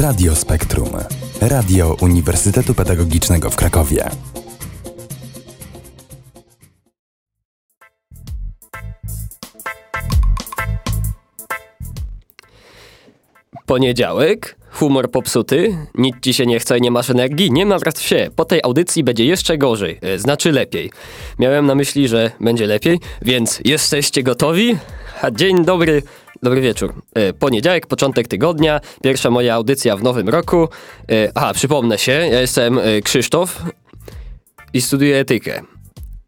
Radio Spektrum. Radio Uniwersytetu Pedagogicznego w Krakowie. Poniedziałek, humor popsuty, nic ci się nie chce, nie masz energii, nie martw się, po tej audycji będzie jeszcze gorzej, e, znaczy lepiej. Miałem na myśli, że będzie lepiej, więc jesteście gotowi? A dzień dobry, dobry wieczór. E, Poniedziałek, początek tygodnia, pierwsza moja audycja w nowym roku. E, Aha, przypomnę się, ja jestem e, Krzysztof i studiuję etykę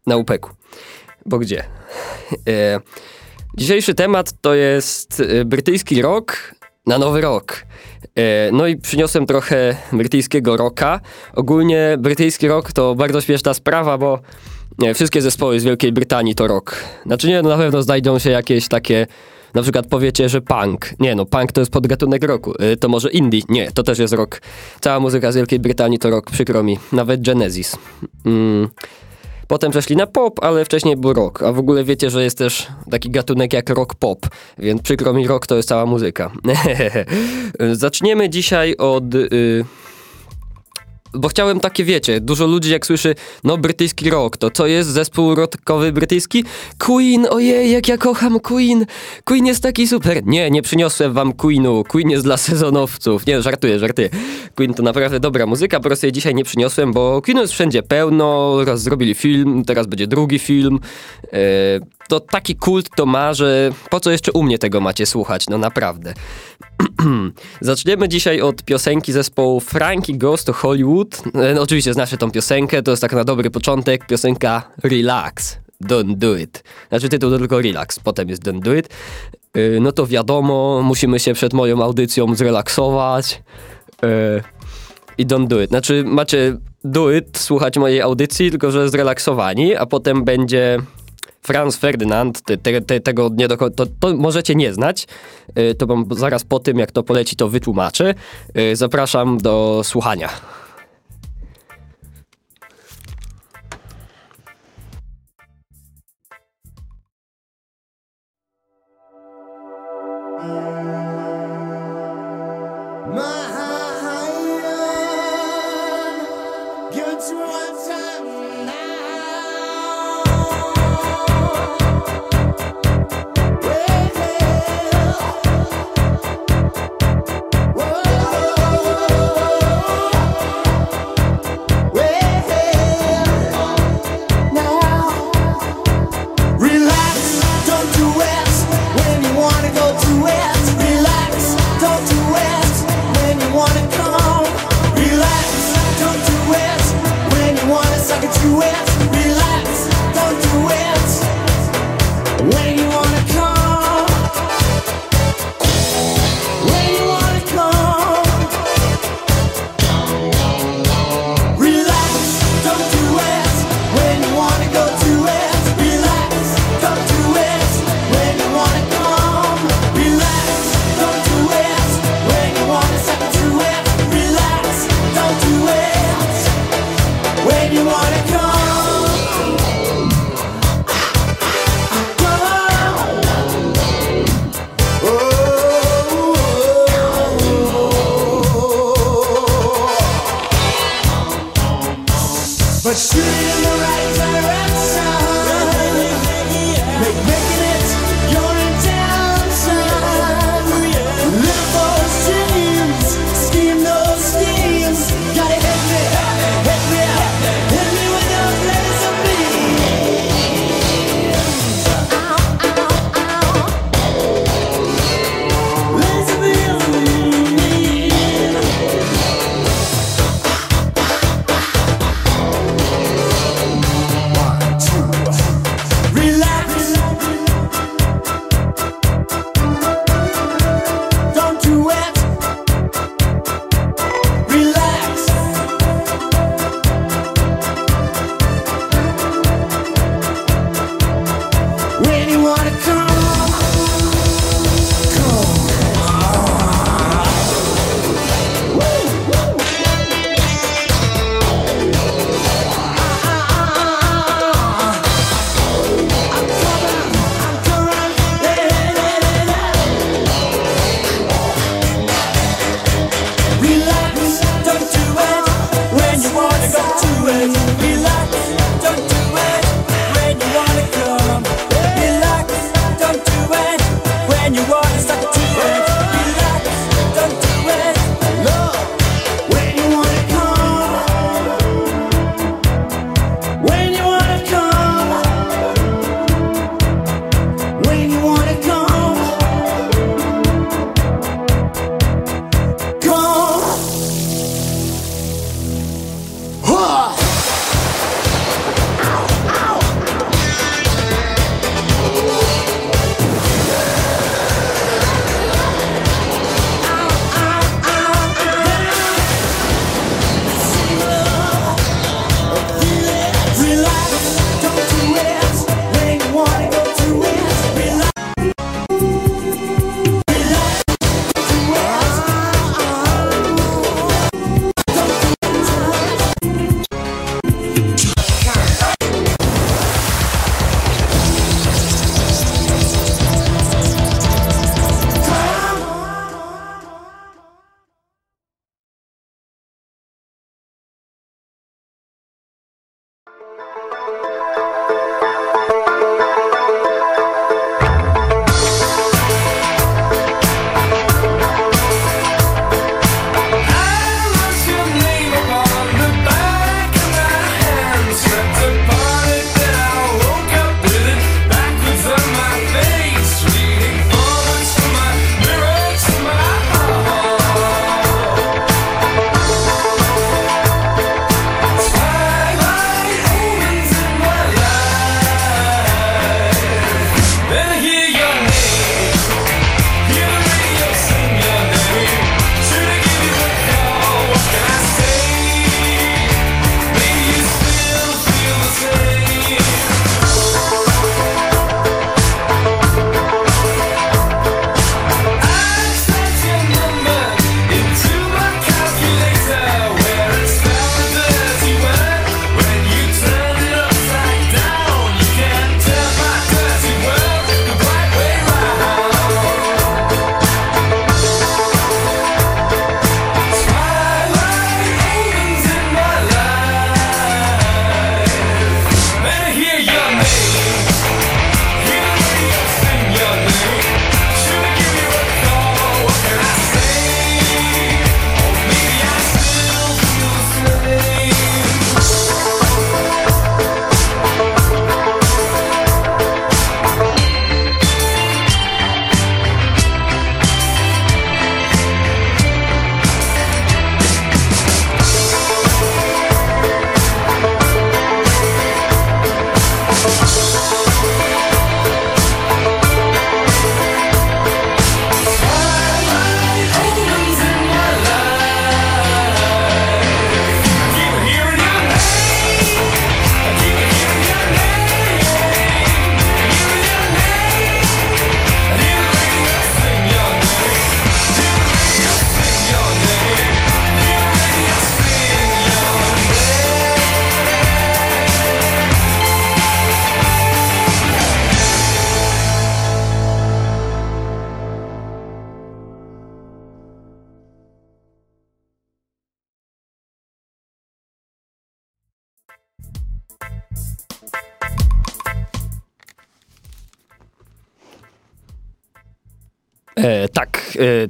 na UPEK-u. Bo gdzie? Dzisiejszy temat to jest brytyjski rok na nowy rok. No i przyniosłem trochę brytyjskiego rocka. Ogólnie brytyjski rok to bardzo śmieszna sprawa, bo wszystkie zespoły z Wielkiej Brytanii to rock. Znaczy nie, no na pewno znajdą się jakieś takie, na przykład powiecie, że punk. Nie no, punk to jest podgatunek roku. E, To może indie. Nie, to też jest rock. Cała muzyka z Wielkiej Brytanii to rock, przykro mi. Nawet Genesis. Mm. Potem przeszli na pop, ale wcześniej był rock. A w ogóle wiecie, że jest też taki gatunek jak rock pop, więc przykro mi, rock to jest cała muzyka. Zaczniemy dzisiaj od. Y bo chciałem takie, wiecie, dużo ludzi jak słyszy, no brytyjski rock, to co jest zespół rockowy brytyjski? Queen, ojej, jak ja kocham Queen, Queen jest taki super. Nie, nie przyniosłem wam Queenu, Queen jest dla sezonowców. Nie, żartuję, żartuję. Queen to naprawdę dobra muzyka, po prostu jej dzisiaj nie przyniosłem, bo Queenu jest wszędzie pełno, raz zrobili film, teraz będzie drugi film. E, to taki kult to ma, że po co jeszcze u mnie tego macie słuchać, no naprawdę. Zaczniemy dzisiaj od piosenki zespołu Frankie Goes to Hollywood. E, No, oczywiście znacie tą piosenkę, to jest tak na dobry początek piosenka Relax. Don't do it. Znaczy tytuł to tylko Relax, potem jest Don't do it. E, No to wiadomo, musimy się przed moją audycją zrelaksować. E, I don't do it. Znaczy macie do it, słuchać mojej audycji, tylko że zrelaksowani, a potem będzie Franz Ferdynand, te, te, te, tego nie do, to, to możecie nie znać, y, to wam zaraz po tym, jak to poleci, to wytłumaczę. Y, Zapraszam do słuchania.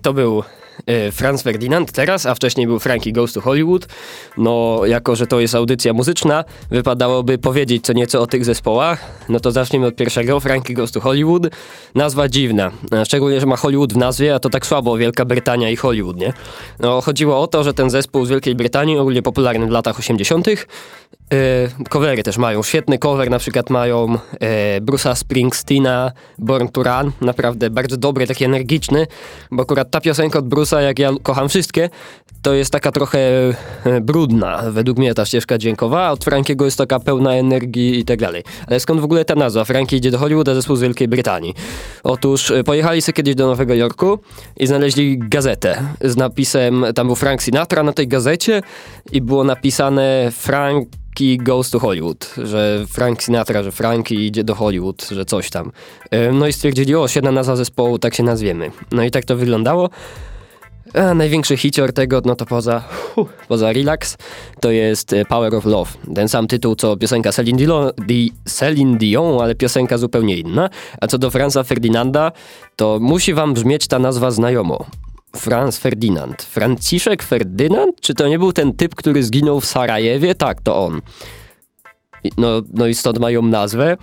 To był e, Franz Ferdinand teraz, a wcześniej był Frankie Goes to Hollywood. No, jako że to jest audycja muzyczna, wypadałoby powiedzieć co nieco o tych zespołach. No to zacznijmy od pierwszego, Frankie Goes to Hollywood. Nazwa dziwna, e, szczególnie, że ma Hollywood w nazwie, a to tak słabo Wielka Brytania i Hollywood, nie? No, chodziło o to, że ten zespół z Wielkiej Brytanii, ogólnie popularny w latach 80., E, covery też mają. Świetny cover na przykład mają e, Bruce'a Springsteena, Born to Run. Naprawdę bardzo dobry, taki energiczny, bo akurat ta piosenka od Bruce'a, jak ja kocham wszystkie, to jest taka trochę e, brudna, według mnie ta ścieżka dźwiękowa, a od Frankiego jest taka pełna energii i tak dalej. Ale skąd w ogóle ta nazwa? Frankie idzie do Hollywooda, zespół z Wielkiej Brytanii. Otóż pojechali sobie kiedyś do Nowego Jorku i znaleźli gazetę z napisem, tam był Frank Sinatra na tej gazecie i było napisane Frank Frankie goes to Hollywood, że Frank Sinatra, że Frankie idzie do Hollywood, że coś tam. E, No i stwierdzili, o, świetna nazwa zespołu, tak się nazwiemy. No i tak to wyglądało. A największy hicior tego, no to poza, poza Relax, to jest e, Power of Love. Ten sam tytuł co piosenka Celine Dion, Di, Celine Dion, ale piosenka zupełnie inna. A co do Franza Ferdinanda, to musi wam brzmieć ta nazwa znajomo. Franz Ferdinand. Franciszek Ferdynand? Czy to nie był ten typ, który zginął w Sarajewie? Tak, to on. No, no i stąd mają nazwę.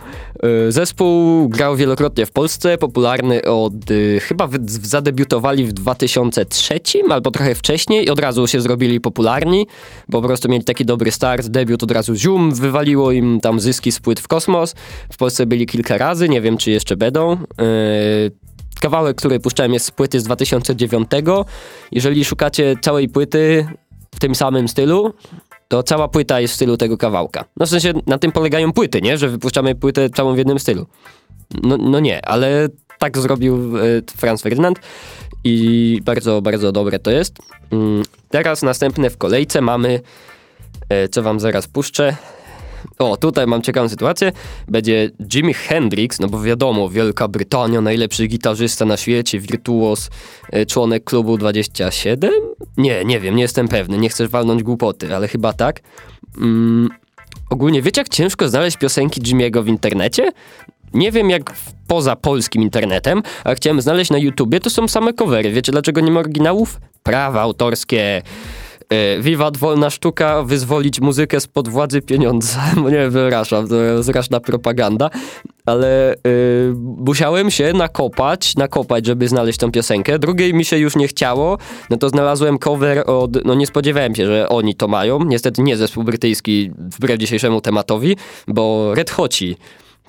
Y, Zespół grał wielokrotnie w Polsce, popularny od, y, chyba zadebiutowali w 2003 albo trochę wcześniej i od razu się zrobili popularni, bo po prostu mieli taki dobry start, debiut od razu zium, wywaliło im tam zyski z płyt w kosmos. W Polsce byli kilka razy, nie wiem czy jeszcze będą. Y, Kawałek, który puszczałem jest z płyty z 2009. Jeżeli szukacie całej płyty w tym samym stylu, to cała płyta jest w stylu tego kawałka. No w sensie na tym polegają płyty, nie? Że wypuszczamy płytę całą w jednym stylu. No, no nie, ale tak zrobił e, Franz i bardzo, bardzo dobre to jest. Mm, Teraz następne w kolejce mamy, e, co wam zaraz puszczę. O, tutaj mam ciekawą sytuację. Będzie Jimi Hendrix, no bo wiadomo, Wielka Brytania, najlepszy gitarzysta na świecie, wirtuos, e, członek klubu 27? Nie, nie wiem, nie jestem pewny, nie chcę walnąć głupoty, ale chyba tak. Mm, ogólnie wiecie, jak ciężko znaleźć piosenki Jimiego w internecie? Nie wiem jak poza polskim internetem, a chciałem znaleźć na YouTubie, to są same covery. Wiecie dlaczego nie ma oryginałów? Prawa autorskie. E, Wiwat wolna sztuka, wyzwolić muzykę spod władzy pieniądza. Nie, wyrażam, to jest straszna propaganda. Ale y, musiałem się nakopać, nakopać, żeby znaleźć tą piosenkę. Drugiej mi się już nie chciało, no to znalazłem cover od, no nie spodziewałem się, że oni to mają. Niestety nie zespół brytyjski, wbrew dzisiejszemu tematowi, bo Red Hoci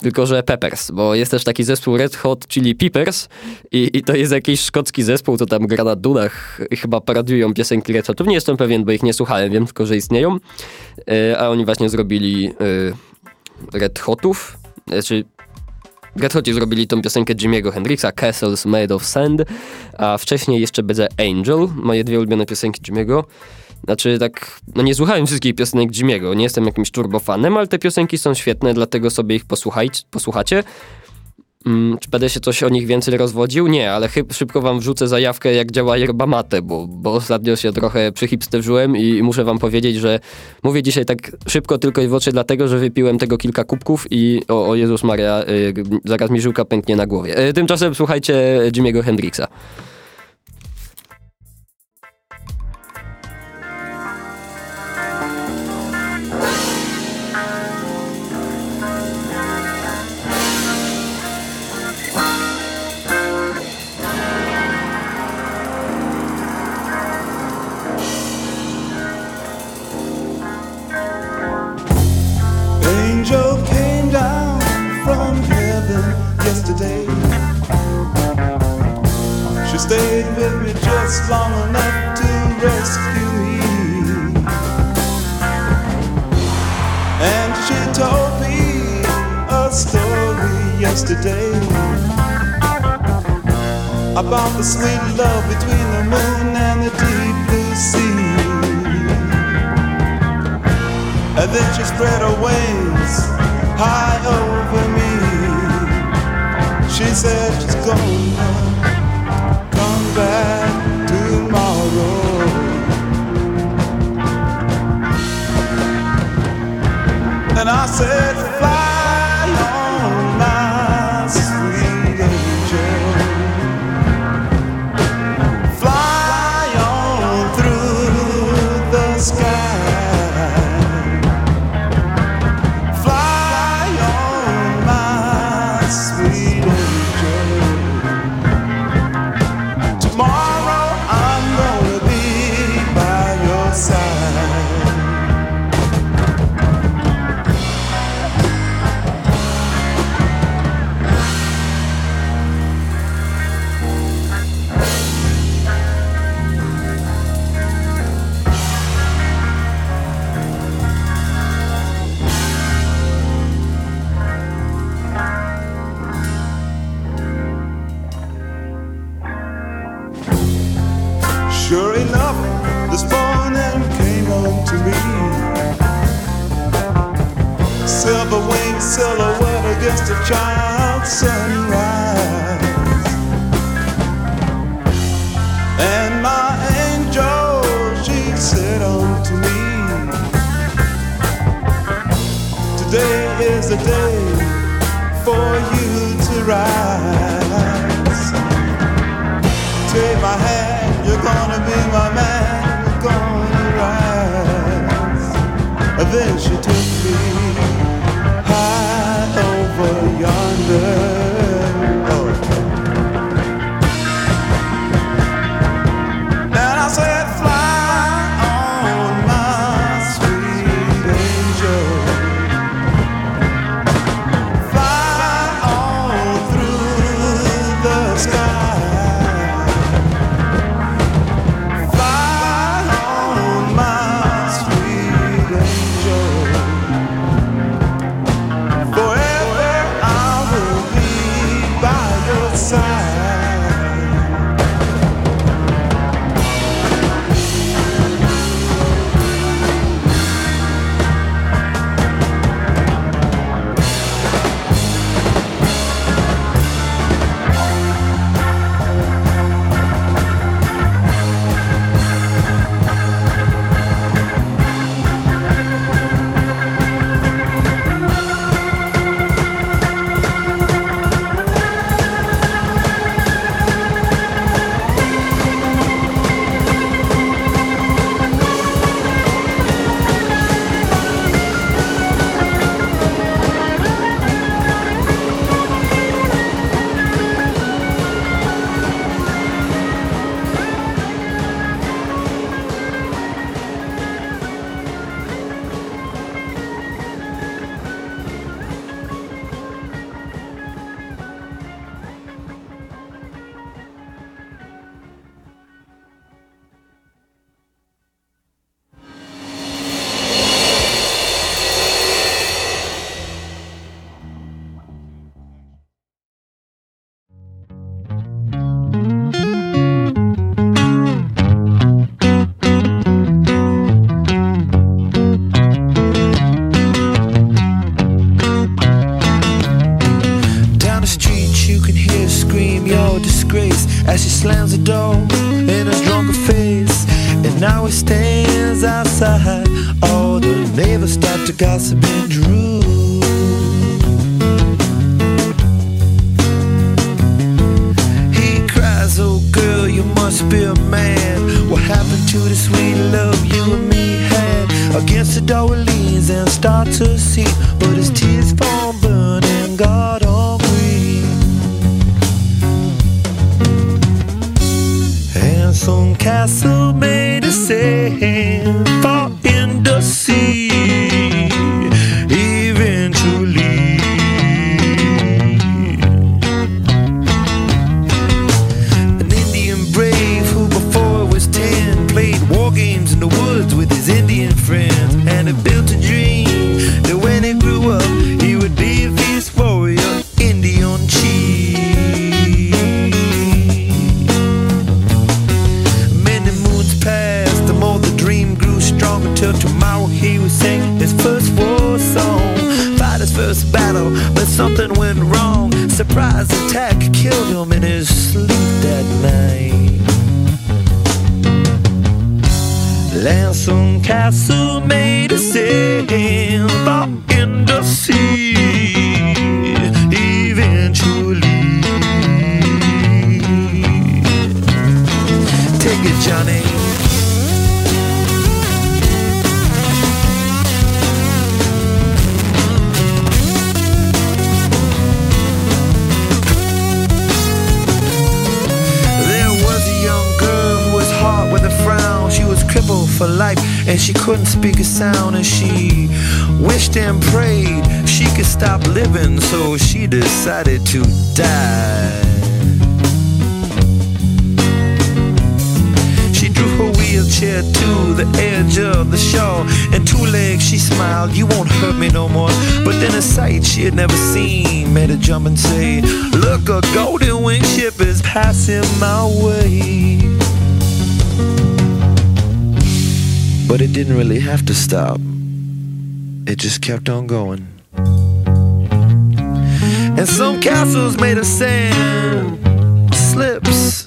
tylko że Peppers, bo jest też taki zespół Red Hot Chili Peppers i, i to jest jakiś szkocki zespół, co tam gra na dunach i chyba parodiują piosenki Red Hotów. Nie jestem pewien, bo ich nie słuchałem, wiem tylko, że istnieją. E, a oni właśnie zrobili e, Red Hotów, znaczy Red Hoci zrobili tą piosenkę Jimmy'ego Hendrixa, Castles Made of Sand, a wcześniej jeszcze będzie Angel, moje dwie ulubione piosenki Jimmy'ego. Znaczy tak, no nie słuchałem wszystkich piosenek Jimmy'ego, nie jestem jakimś turbofanem, ale te piosenki są świetne, dlatego sobie ich posłuchajcie, posłuchacie. Mm, czy będę się coś o nich więcej rozwodził? Nie, ale szybko wam wrzucę zajawkę, jak działa yerba mate, bo, bo ostatnio się trochę przyhipsterzyłem i muszę wam powiedzieć, że mówię dzisiaj tak szybko tylko i wyłącznie dlatego, że wypiłem tego kilka kubków i o, o Jezus Maria, y, zaraz mi żyłka pęknie na głowie. Y, tymczasem słuchajcie Jimmy'ego Hendrixa. Long enough to rescue me. And she told me a story yesterday about the sweet love between the moon and the deep blue sea. And then she spread her wings high over me. She said she's gonna come I said, be a man. What happened to the sweet love you and me had? Against the door leans and start to see. But a golden winged ship is passing my way. But it didn't really have to stop, it just kept on going. And some castles made of sand slips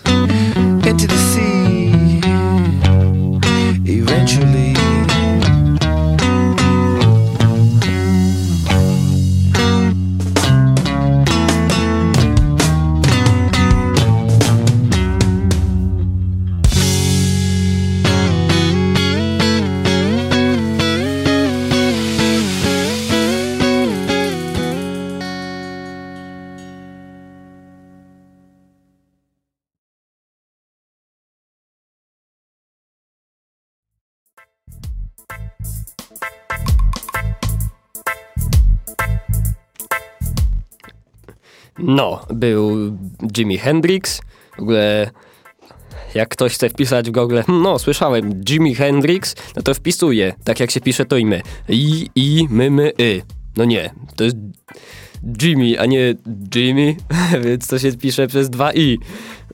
No, był Jimi Hendrix. W ogóle, jak ktoś chce wpisać w Google, no, słyszałem Jimi Hendrix, no to wpisuje, tak jak się pisze to imię. I, i, my, my, y. No nie, to jest Jimmy, a nie Jimmy, więc to się pisze przez dwa i.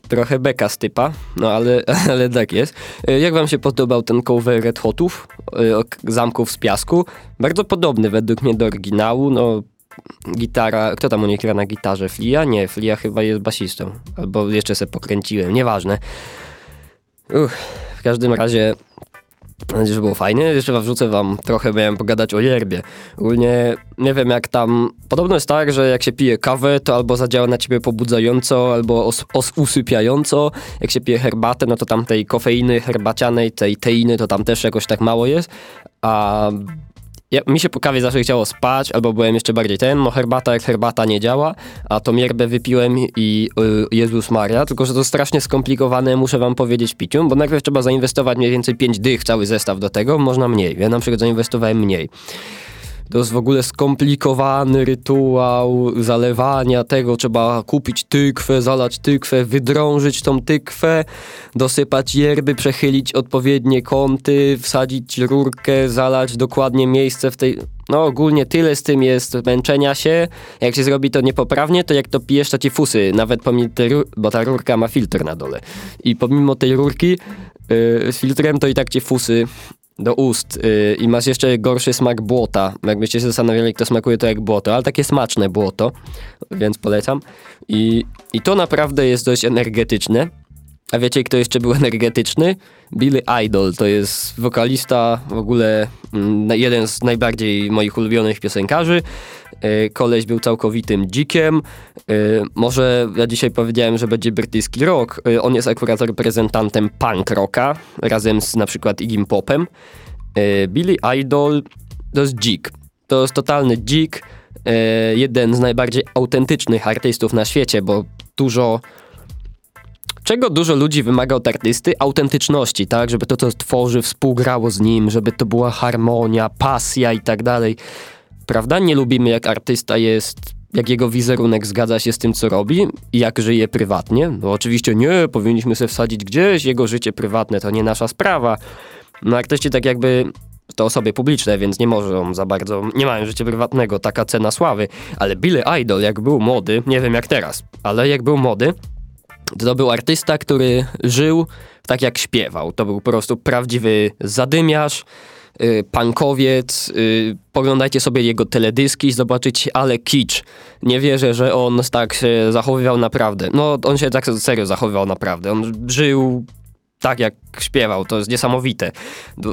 Trochę beka z typa, no ale, ale tak jest. E, Jak wam się podobał ten cover Red Hotów, k- Zamków z Piasku? Bardzo podobny według mnie do oryginału, no gitara, kto tam u nich gra na gitarze? Flia? Nie, Flia chyba jest basistą, albo jeszcze se pokręciłem, nieważne. Uch, w każdym razie Mam nadzieję, że było fajnie. Jeszcze wam wrzucę wam trochę, miałem pogadać o yerbie. Ogólnie nie wiem jak tam... Podobno jest tak, że jak się pije kawę, to albo zadziała na ciebie pobudzająco, albo os, os, usypiająco. Jak się pije herbatę, no to tam tej kofeiny herbacianej, tej teiny, to tam też jakoś tak mało jest. A ja, mi się po kawie zawsze chciało spać, albo byłem jeszcze bardziej ten, no herbata jak herbata nie działa, a tą yerbę wypiłem i y, Jezus Maria, tylko że to strasznie skomplikowane, muszę wam powiedzieć piciu, bo najpierw trzeba zainwestować mniej więcej 5 dych, cały zestaw do tego, można mniej. Ja na przykład zainwestowałem mniej. To jest w ogóle skomplikowany rytuał zalewania tego. Trzeba kupić tykwę, zalać tykwę, wydrążyć tą tykwę, dosypać yerby, przechylić odpowiednie kąty, wsadzić rurkę, zalać dokładnie miejsce w tej... No ogólnie tyle z tym jest męczenia się. Jak się zrobi to niepoprawnie, to jak to pijesz, to ci fusy, nawet pomimo tej bo ta rurka ma filtr na dole. I pomimo tej rurki yy, z filtrem, to i tak ci fusy do ust yy, i masz jeszcze gorszy smak błota. Jakbyście się zastanawiali, jak to smakuje, to jak błoto, ale takie smaczne błoto, więc polecam. I, I to naprawdę jest dość energetyczne. A wiecie, kto jeszcze był energetyczny? Billy Idol, to jest wokalista, w ogóle mm, jeden z najbardziej moich ulubionych piosenkarzy. Yy, Koleś był całkowitym dzikiem. Yy, Może ja dzisiaj powiedziałem, że będzie brytyjski rock. Yy, On jest akurat reprezentantem punk rocka, razem z na przykład Iggy Popem. Billy Idol to jest dzik. To jest totalny dzik. Jeden z najbardziej autentycznych artystów na świecie, bo dużo czego dużo ludzi wymaga od artysty? Autentyczności, tak? Żeby to, co tworzy, współgrało z nim, żeby to była harmonia, pasja i tak dalej. Prawda? Nie lubimy, jak artysta jest, jak jego wizerunek zgadza się z tym, co robi i jak żyje prywatnie. No oczywiście nie, powinniśmy sobie wsadzić gdzieś, jego życie prywatne to nie nasza sprawa. No artyści tak jakby to osoby publiczne, więc nie możą za bardzo, nie mają życia prywatnego, taka cena sławy. Ale Billy Idol, jak był młody, nie wiem jak teraz, ale jak był młody, to, był artysta, który żył tak jak śpiewał. To był po prostu prawdziwy zadymiarz, y, punkowiec. Y, poglądajcie sobie jego teledyski, zobaczycie, ale kicz. Nie wierzę, że on tak się zachowywał naprawdę. No, on się tak serio zachowywał naprawdę. On żył tak jak śpiewał, to jest niesamowite.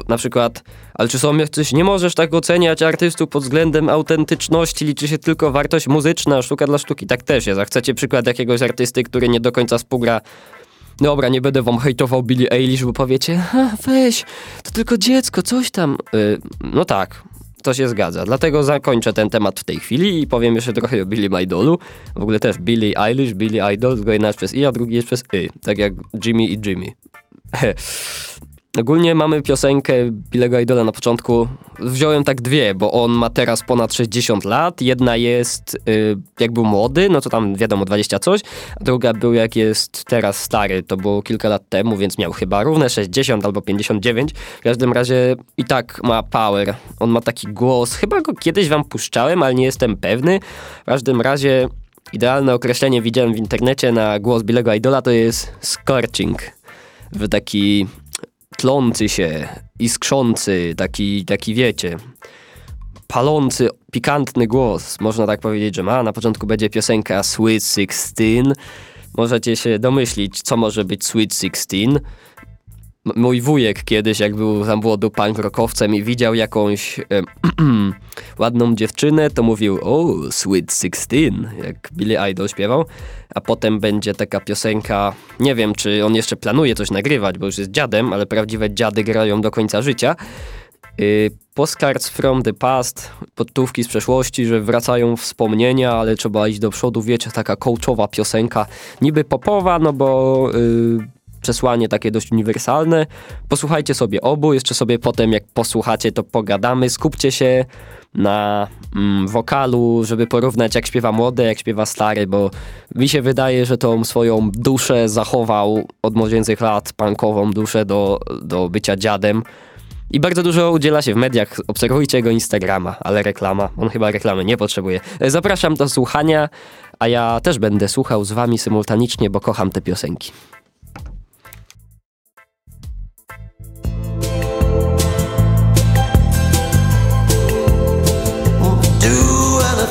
Na przykład, ale czy są jacyś, nie możesz tak oceniać artystów pod względem autentyczności, liczy się tylko wartość muzyczna, sztuka dla sztuki, tak też jest. A chcecie przykład jakiegoś artysty, który nie do końca współgra Dobra, nie będę wam hejtował Billie Eilish, bo powiecie, weź, to tylko dziecko, coś tam. Y, no tak, to się zgadza. Dlatego zakończę ten temat w tej chwili i powiem jeszcze trochę o Billy Idolu. W ogóle też Billie Eilish, Billy Idol, tylko jedna jest przez i, a drugi jest przez y. Tak jak Jimmy i Jimmy. Ogólnie mamy piosenkę Billego Idola na początku. Wziąłem tak dwie, bo on ma teraz ponad 60 lat. Jedna jest y, jak był młody, no to tam wiadomo 20 coś, a druga był jak jest teraz stary. To było kilka lat temu, więc miał chyba równe 60 albo 59. W każdym razie i tak ma power. On ma taki głos. Chyba go kiedyś wam puszczałem, ale nie jestem pewny. W każdym razie idealne określenie widziałem w internecie na głos Billego Idola to jest scorching. W taki tlący się, iskrzący, taki, taki wiecie, palący, pikantny głos. Można tak powiedzieć, że ma. Na początku będzie piosenka Sweet Sixteen. Możecie się domyślić, co może być Sweet Sixteen. Mój wujek kiedyś, jak był za młodu punk rockowcem i widział jakąś ładną dziewczynę, to mówił, o, Sweet Sixteen, jak Billy Idol śpiewał. A potem będzie taka piosenka, nie wiem, czy on jeszcze planuje coś nagrywać, bo już jest dziadem, ale prawdziwe dziady grają do końca życia. Y, Postcards from the past, podtówki z przeszłości, że wracają wspomnienia, ale trzeba iść do przodu, wiecie, taka coachowa piosenka, niby popowa, no bo przesłanie takie dość uniwersalne. Posłuchajcie sobie obu, jeszcze sobie potem jak posłuchacie to pogadamy, skupcie się na mm, wokalu, żeby porównać jak śpiewa młody, jak śpiewa stary, bo mi się wydaje, że tą swoją duszę zachował od młodzieńczych lat, punkową duszę do, do bycia dziadem. I bardzo dużo udziela się w mediach. Obserwujcie jego Instagrama, ale reklama. On chyba reklamy nie potrzebuje. E, zapraszam do słuchania, a ja też będę słuchał z wami symultanicznie, bo kocham te piosenki.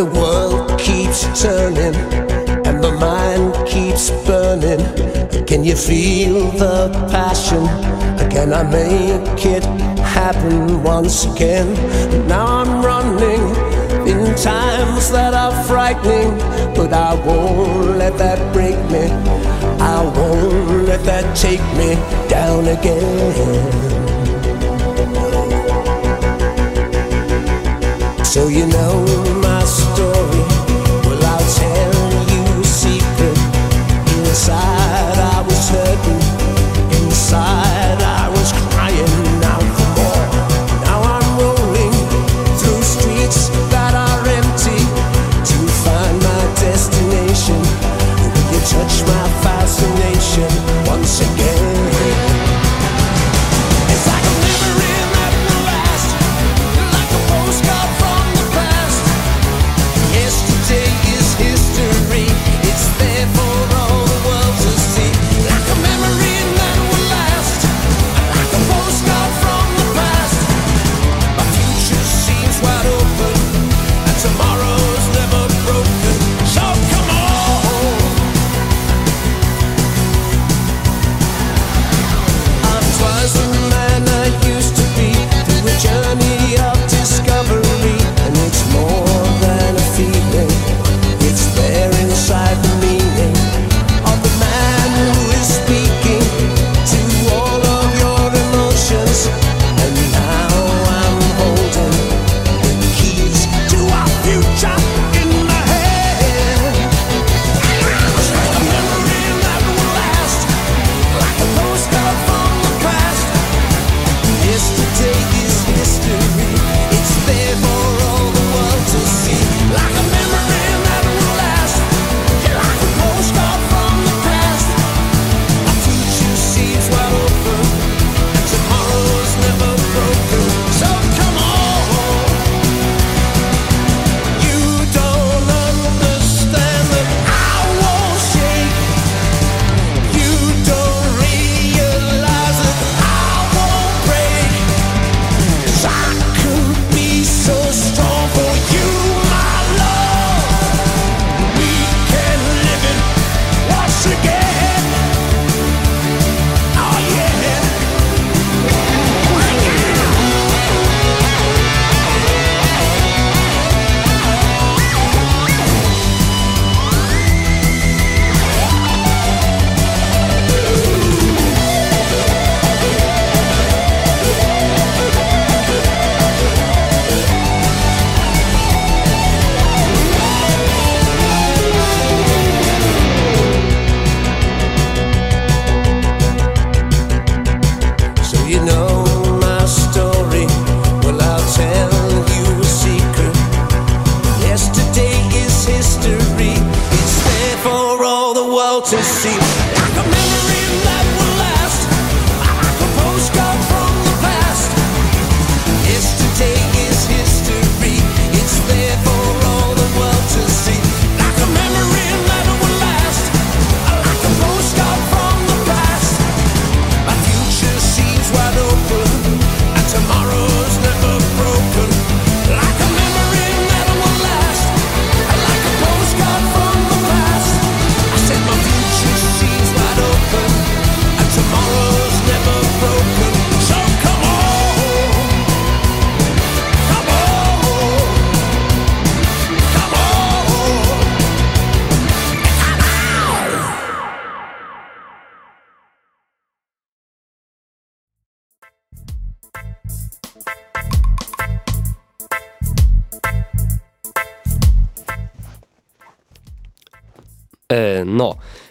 the world keeps turning and the mind keeps burning. Can you feel the passion? Can I make it happen once again? Now I'm running in times that are frightening, but I won't let that break me. I won't let that take me down again. So you know story.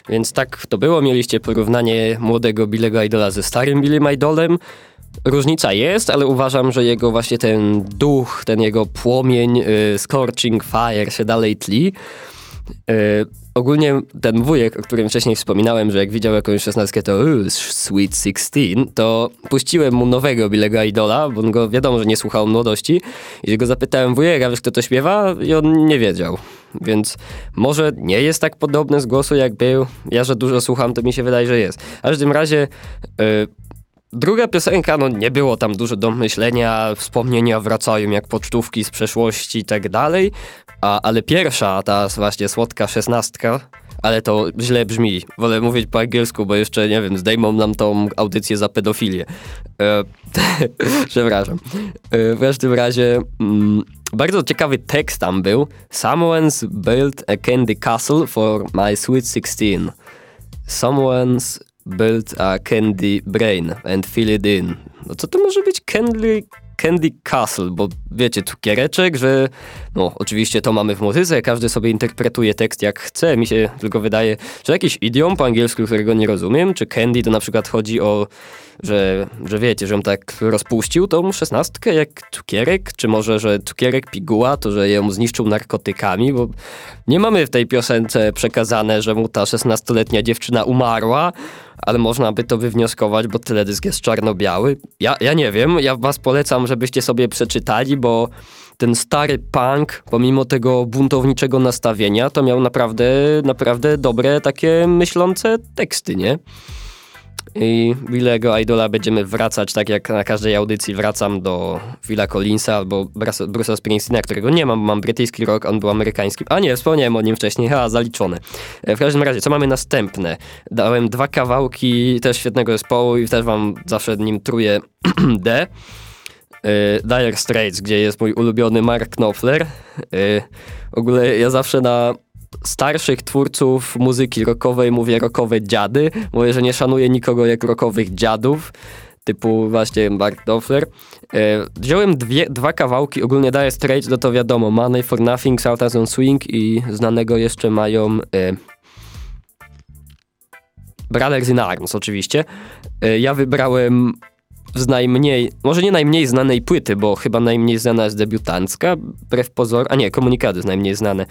Więc tak to było. Mieliście porównanie młodego Billego Idola ze starym Billym Idolem. Różnica jest, ale uważam, że jego właśnie ten duch, ten jego płomień, y, scorching fire się dalej tli. Y, ogólnie ten wujek, o którym wcześniej wspominałem, że jak widział jakąś szesnastkę, to "Ooh, Sweet Sixteen, to puściłem mu nowego Billego Idola, bo on go wiadomo, że nie słuchał młodości. I go zapytałem wujek, wiesz kto to śpiewa? I on nie wiedział. Więc może nie jest tak podobny z głosu jak był. Ja, że dużo słucham, to mi się wydaje, że jest. W każdym razie... y, Druga piosenka, no nie było tam dużo do myślenia, wspomnienia wracają jak pocztówki z przeszłości i tak dalej, a, ale pierwsza, ta właśnie słodka szesnastka, ale to źle brzmi. Wolę mówić po angielsku, bo jeszcze, nie wiem, zdejmą nam tą audycję za pedofilię. E, przepraszam. E, w każdym razie mm, bardzo ciekawy tekst tam był. Someone's built a candy castle for my sweet 16. Someone's built a candy brain and fill it in. No co to może być candy, candy castle? Bo wiecie, cukiereczek, że no oczywiście to mamy w muzyce, każdy sobie interpretuje tekst jak chce. Mi się tylko wydaje, że jakiś idiom po angielsku, którego nie rozumiem, czy candy to na przykład chodzi o, że, że wiecie, żebym tak rozpuścił tą szesnastkę jak cukierek, czy może, że cukierek piguła, to że ją zniszczył narkotykami, bo nie mamy w tej piosence przekazane, że mu ta szesnastoletnia dziewczyna umarła, ale można by to wywnioskować, bo teledysk jest czarno-biały. Ja, ja nie wiem, ja was polecam, żebyście sobie przeczytali, bo ten stary punk, pomimo tego buntowniczego nastawienia, to miał naprawdę, naprawdę dobre, takie myślące teksty, nie? I Willego Idola będziemy wracać, tak jak na każdej audycji wracam do Willa Collinsa albo Bruce- Bruce'a Springsteena, którego nie mam, bo mam brytyjski rok, on był amerykański. A nie, wspomniałem o nim wcześniej, ha, zaliczone. E, W każdym razie, co mamy następne? Dałem dwa kawałki też świetnego zespołu i też wam zawsze nim truję D. Y, Dire Straits, gdzie jest mój ulubiony Mark Knopfler. W ogóle ja zawsze na starszych twórców muzyki rockowej mówię rockowe dziady. Mówię, że nie szanuję nikogo jak rockowych dziadów. Typu właśnie Mark Knopfler. Y, Wziąłem dwie, dwa kawałki, ogólnie Dire Straits, no to wiadomo, Money for Nothing, Southern Swing i znanego jeszcze mają y, Brothers in Arms oczywiście. Y, Ja wybrałem z najmniej, może nie najmniej znanej płyty, bo chyba najmniej znana jest debiutancka, wbrew pozor, a nie, komunikaty jest najmniej znane.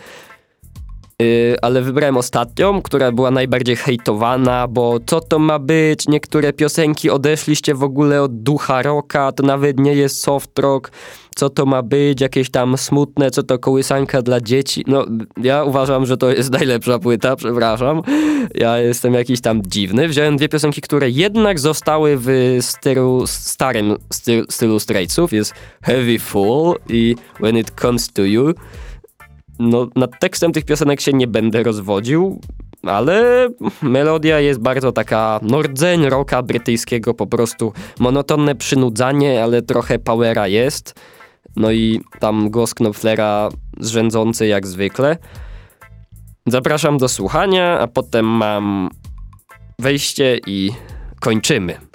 Yy, ale wybrałem ostatnią, która była najbardziej hejtowana, bo co to ma być? Niektóre piosenki odeszliście w ogóle od ducha rocka, to nawet nie jest soft rock. Co to ma być? Jakieś tam smutne, co to kołysanka dla dzieci? No, ja uważam, że to jest najlepsza płyta, przepraszam. Ja jestem jakiś tam dziwny. Wziąłem dwie piosenki, które jednak zostały w stylu, starym stylu, stylu Straitsów. Jest Heavy Fool i When It Comes To You no, nad tekstem tych piosenek się nie będę rozwodził, ale melodia jest bardzo taka no rdzeń rocka brytyjskiego, po prostu monotonne przynudzanie, ale trochę powera jest. No i tam głos Knopflera zrzędzący jak zwykle. Zapraszam do słuchania, a potem mam wejście i kończymy.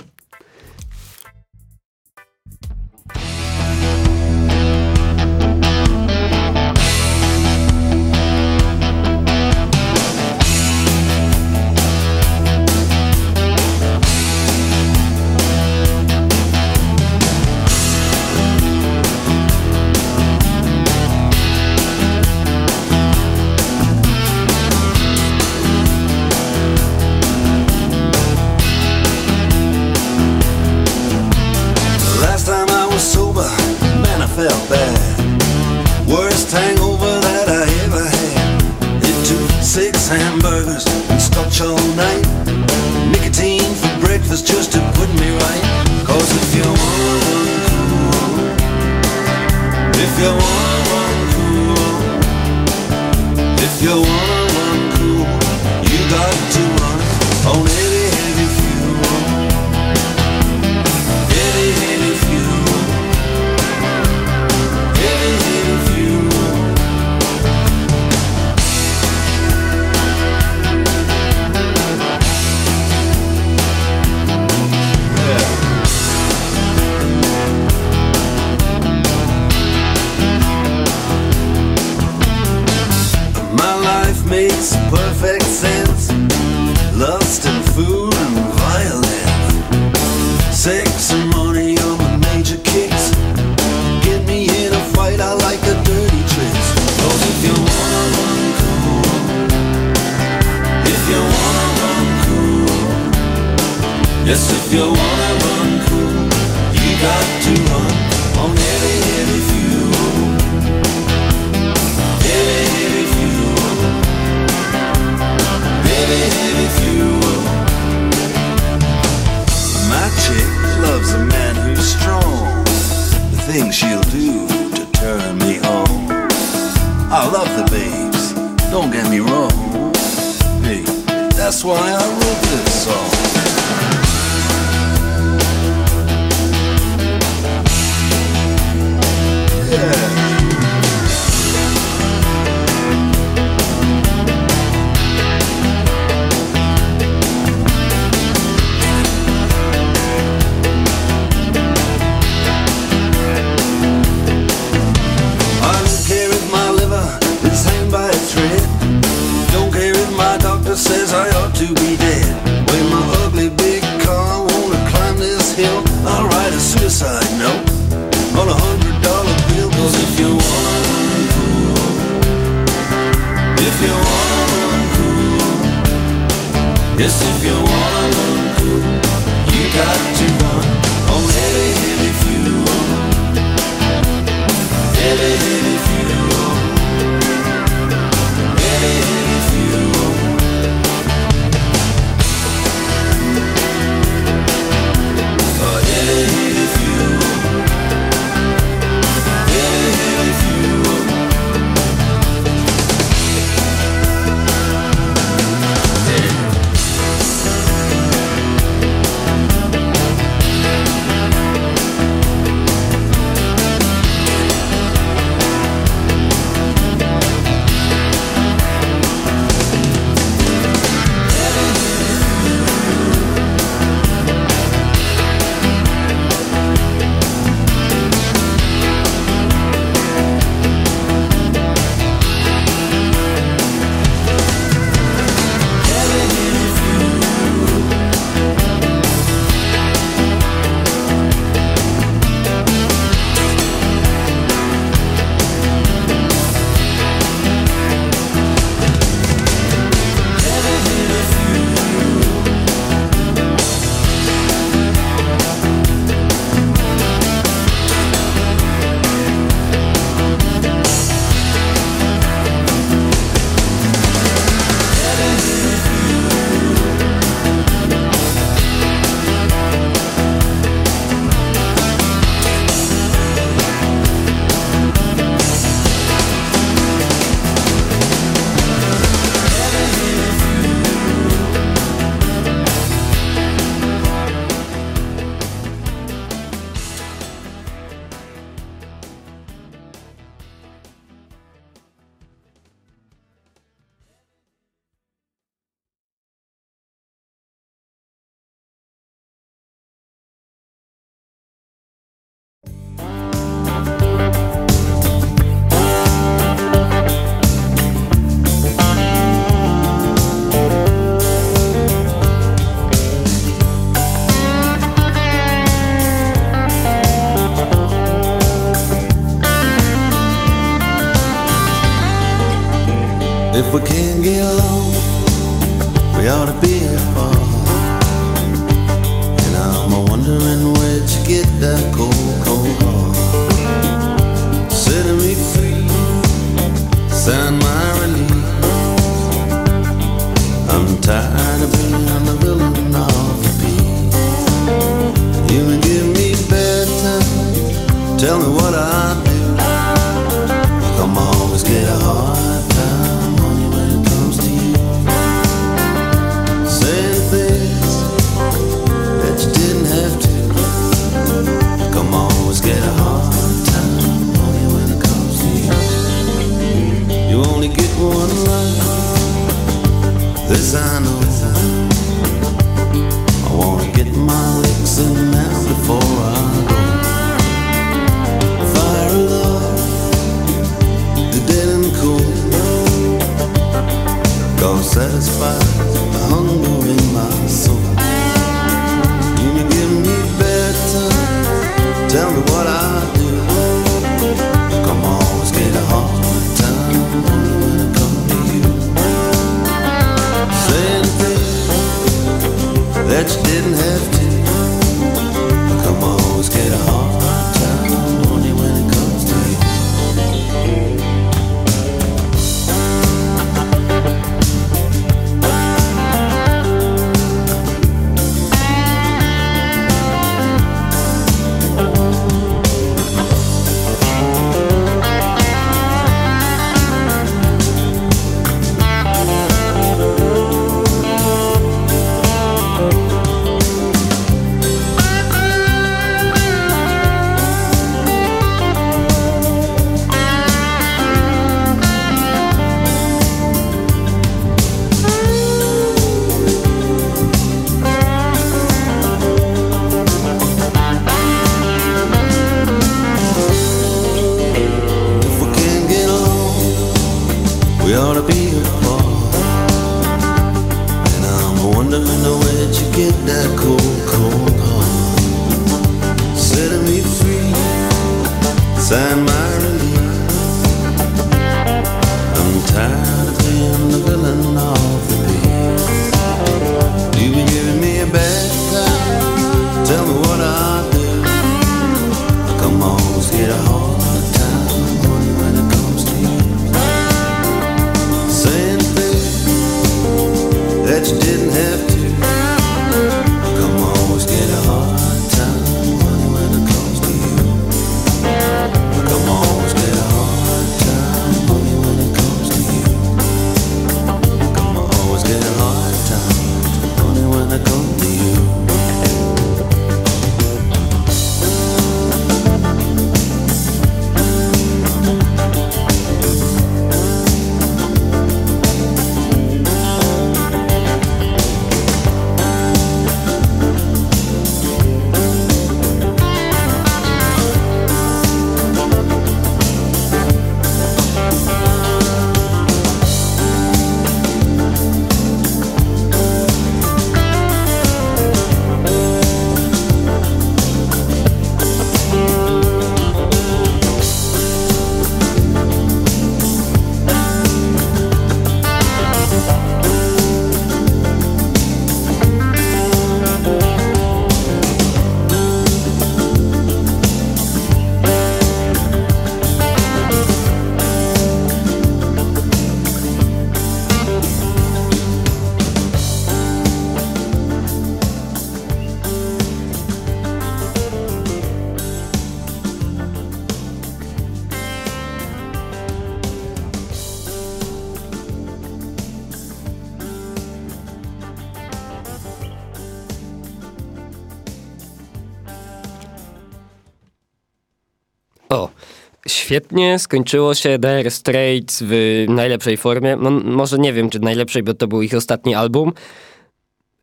Świetnie skończyło się Dire Straits w najlepszej formie. No, może nie wiem, czy najlepszej, bo to był ich ostatni album.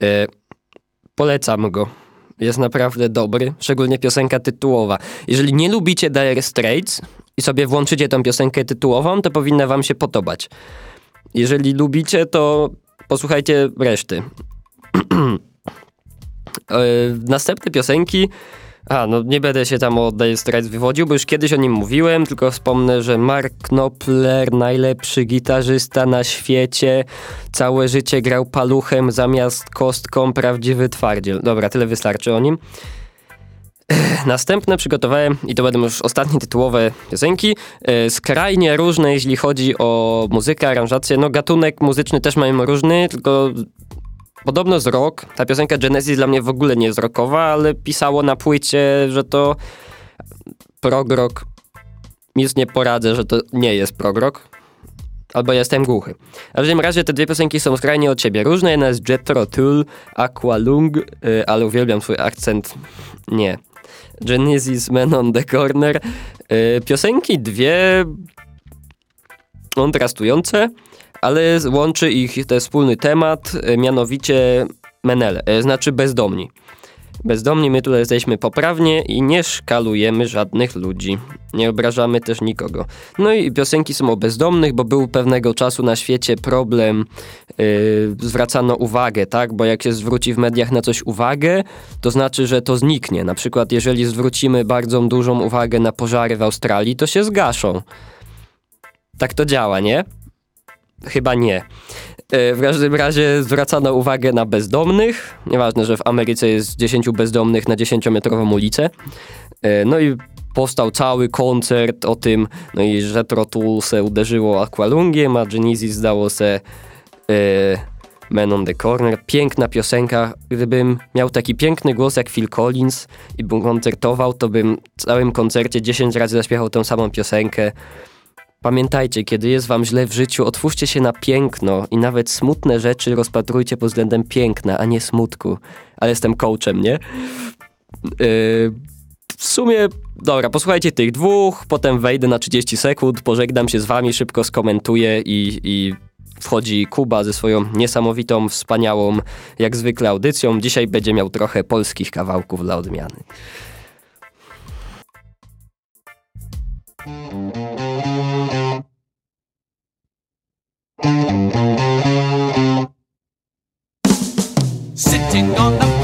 E, polecam go. Jest naprawdę dobry, szczególnie piosenka tytułowa. Jeżeli nie lubicie Dire Straits i sobie włączycie tą piosenkę tytułową, to powinna wam się podobać. Jeżeli lubicie, to posłuchajcie reszty. e, następne piosenki a, no nie będę się tam o Dire Straits wywodził, bo już kiedyś o nim mówiłem, tylko wspomnę, że Mark Knopfler, najlepszy gitarzysta na świecie, całe życie grał paluchem zamiast kostką, prawdziwy twardziel. Dobra, tyle wystarczy o nim. Następne przygotowałem, i to będą już ostatnie tytułowe piosenki, e, skrajnie różne, jeśli chodzi o muzykę, aranżację. No gatunek muzyczny też mają różny, tylko Podobno z rock. Ta piosenka Genesis dla mnie w ogóle nie jest rockowa, ale pisało na płycie, że to prog rock. Nic nie poradzę, że to nie jest prog rock. Albo jestem głuchy. W każdym razie te dwie piosenki są skrajnie od siebie różne. Jedna jest Jethro Tull, Aqualung, y, ale uwielbiam swój akcent. Nie. Genesis Man on the Corner. Y, Piosenki dwie kontrastujące, ale łączy ich ten wspólny temat, e, mianowicie menele, e, znaczy bezdomni. Bezdomni my tutaj jesteśmy poprawnie i nie szkalujemy żadnych ludzi. Nie obrażamy też nikogo. No i piosenki są o bezdomnych, bo był pewnego czasu na świecie problem, yy, zwracano uwagę, tak? Bo jak się zwróci w mediach na coś uwagę, to znaczy, że to zniknie. Na przykład jeżeli zwrócimy bardzo dużą uwagę na pożary w Australii, to się zgaszą. Tak to działa, nie? Chyba nie. E, W każdym razie zwracano uwagę na bezdomnych. Nieważne, że w Ameryce jest 10 bezdomnych na 10-metrową ulicę. E, No i powstał cały koncert o tym, no i że Trotul se uderzyło Aqualungiem, a Genesis zdało se e, Man on the Corner. Piękna piosenka. Gdybym miał taki piękny głos jak Phil Collins i bym koncertował, to bym w całym koncercie 10 razy zaśpiewał tę samą piosenkę. Pamiętajcie, kiedy jest wam źle w życiu, otwórzcie się na piękno i nawet smutne rzeczy rozpatrujcie pod względem piękna, a nie smutku. Ale jestem coachem, nie? Yy, w sumie, dobra, posłuchajcie tych dwóch, potem wejdę na 30 sekund, pożegnam się z wami, szybko skomentuję i, i wchodzi Kuba ze swoją niesamowitą, wspaniałą, jak zwykle audycją. Dzisiaj będzie miał trochę polskich kawałków dla odmiany. Sitting on the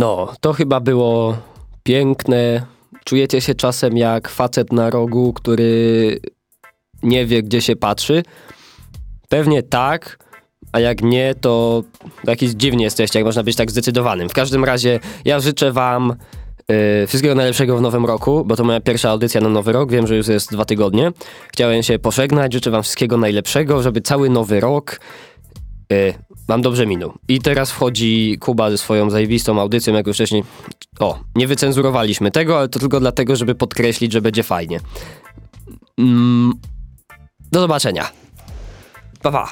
No, to chyba było piękne. Czujecie się czasem jak facet na rogu, który nie wie, gdzie się patrzy? Pewnie tak, a jak nie, to jakiś dziwnie jesteście, jak można być tak zdecydowanym. W każdym razie ja życzę wam yy, wszystkiego najlepszego w nowym roku, bo to moja pierwsza audycja na nowy rok, wiem, że już jest dwa tygodnie. Chciałem się pożegnać, życzę wam wszystkiego najlepszego, żeby cały nowy rok... E, mam dobrze minął. I teraz wchodzi Kuba ze swoją zajebistą audycją, jak już wcześniej. O, nie wycenzurowaliśmy tego, ale to tylko dlatego, żeby podkreślić, że będzie fajnie. Mm, do zobaczenia. Pa, pa.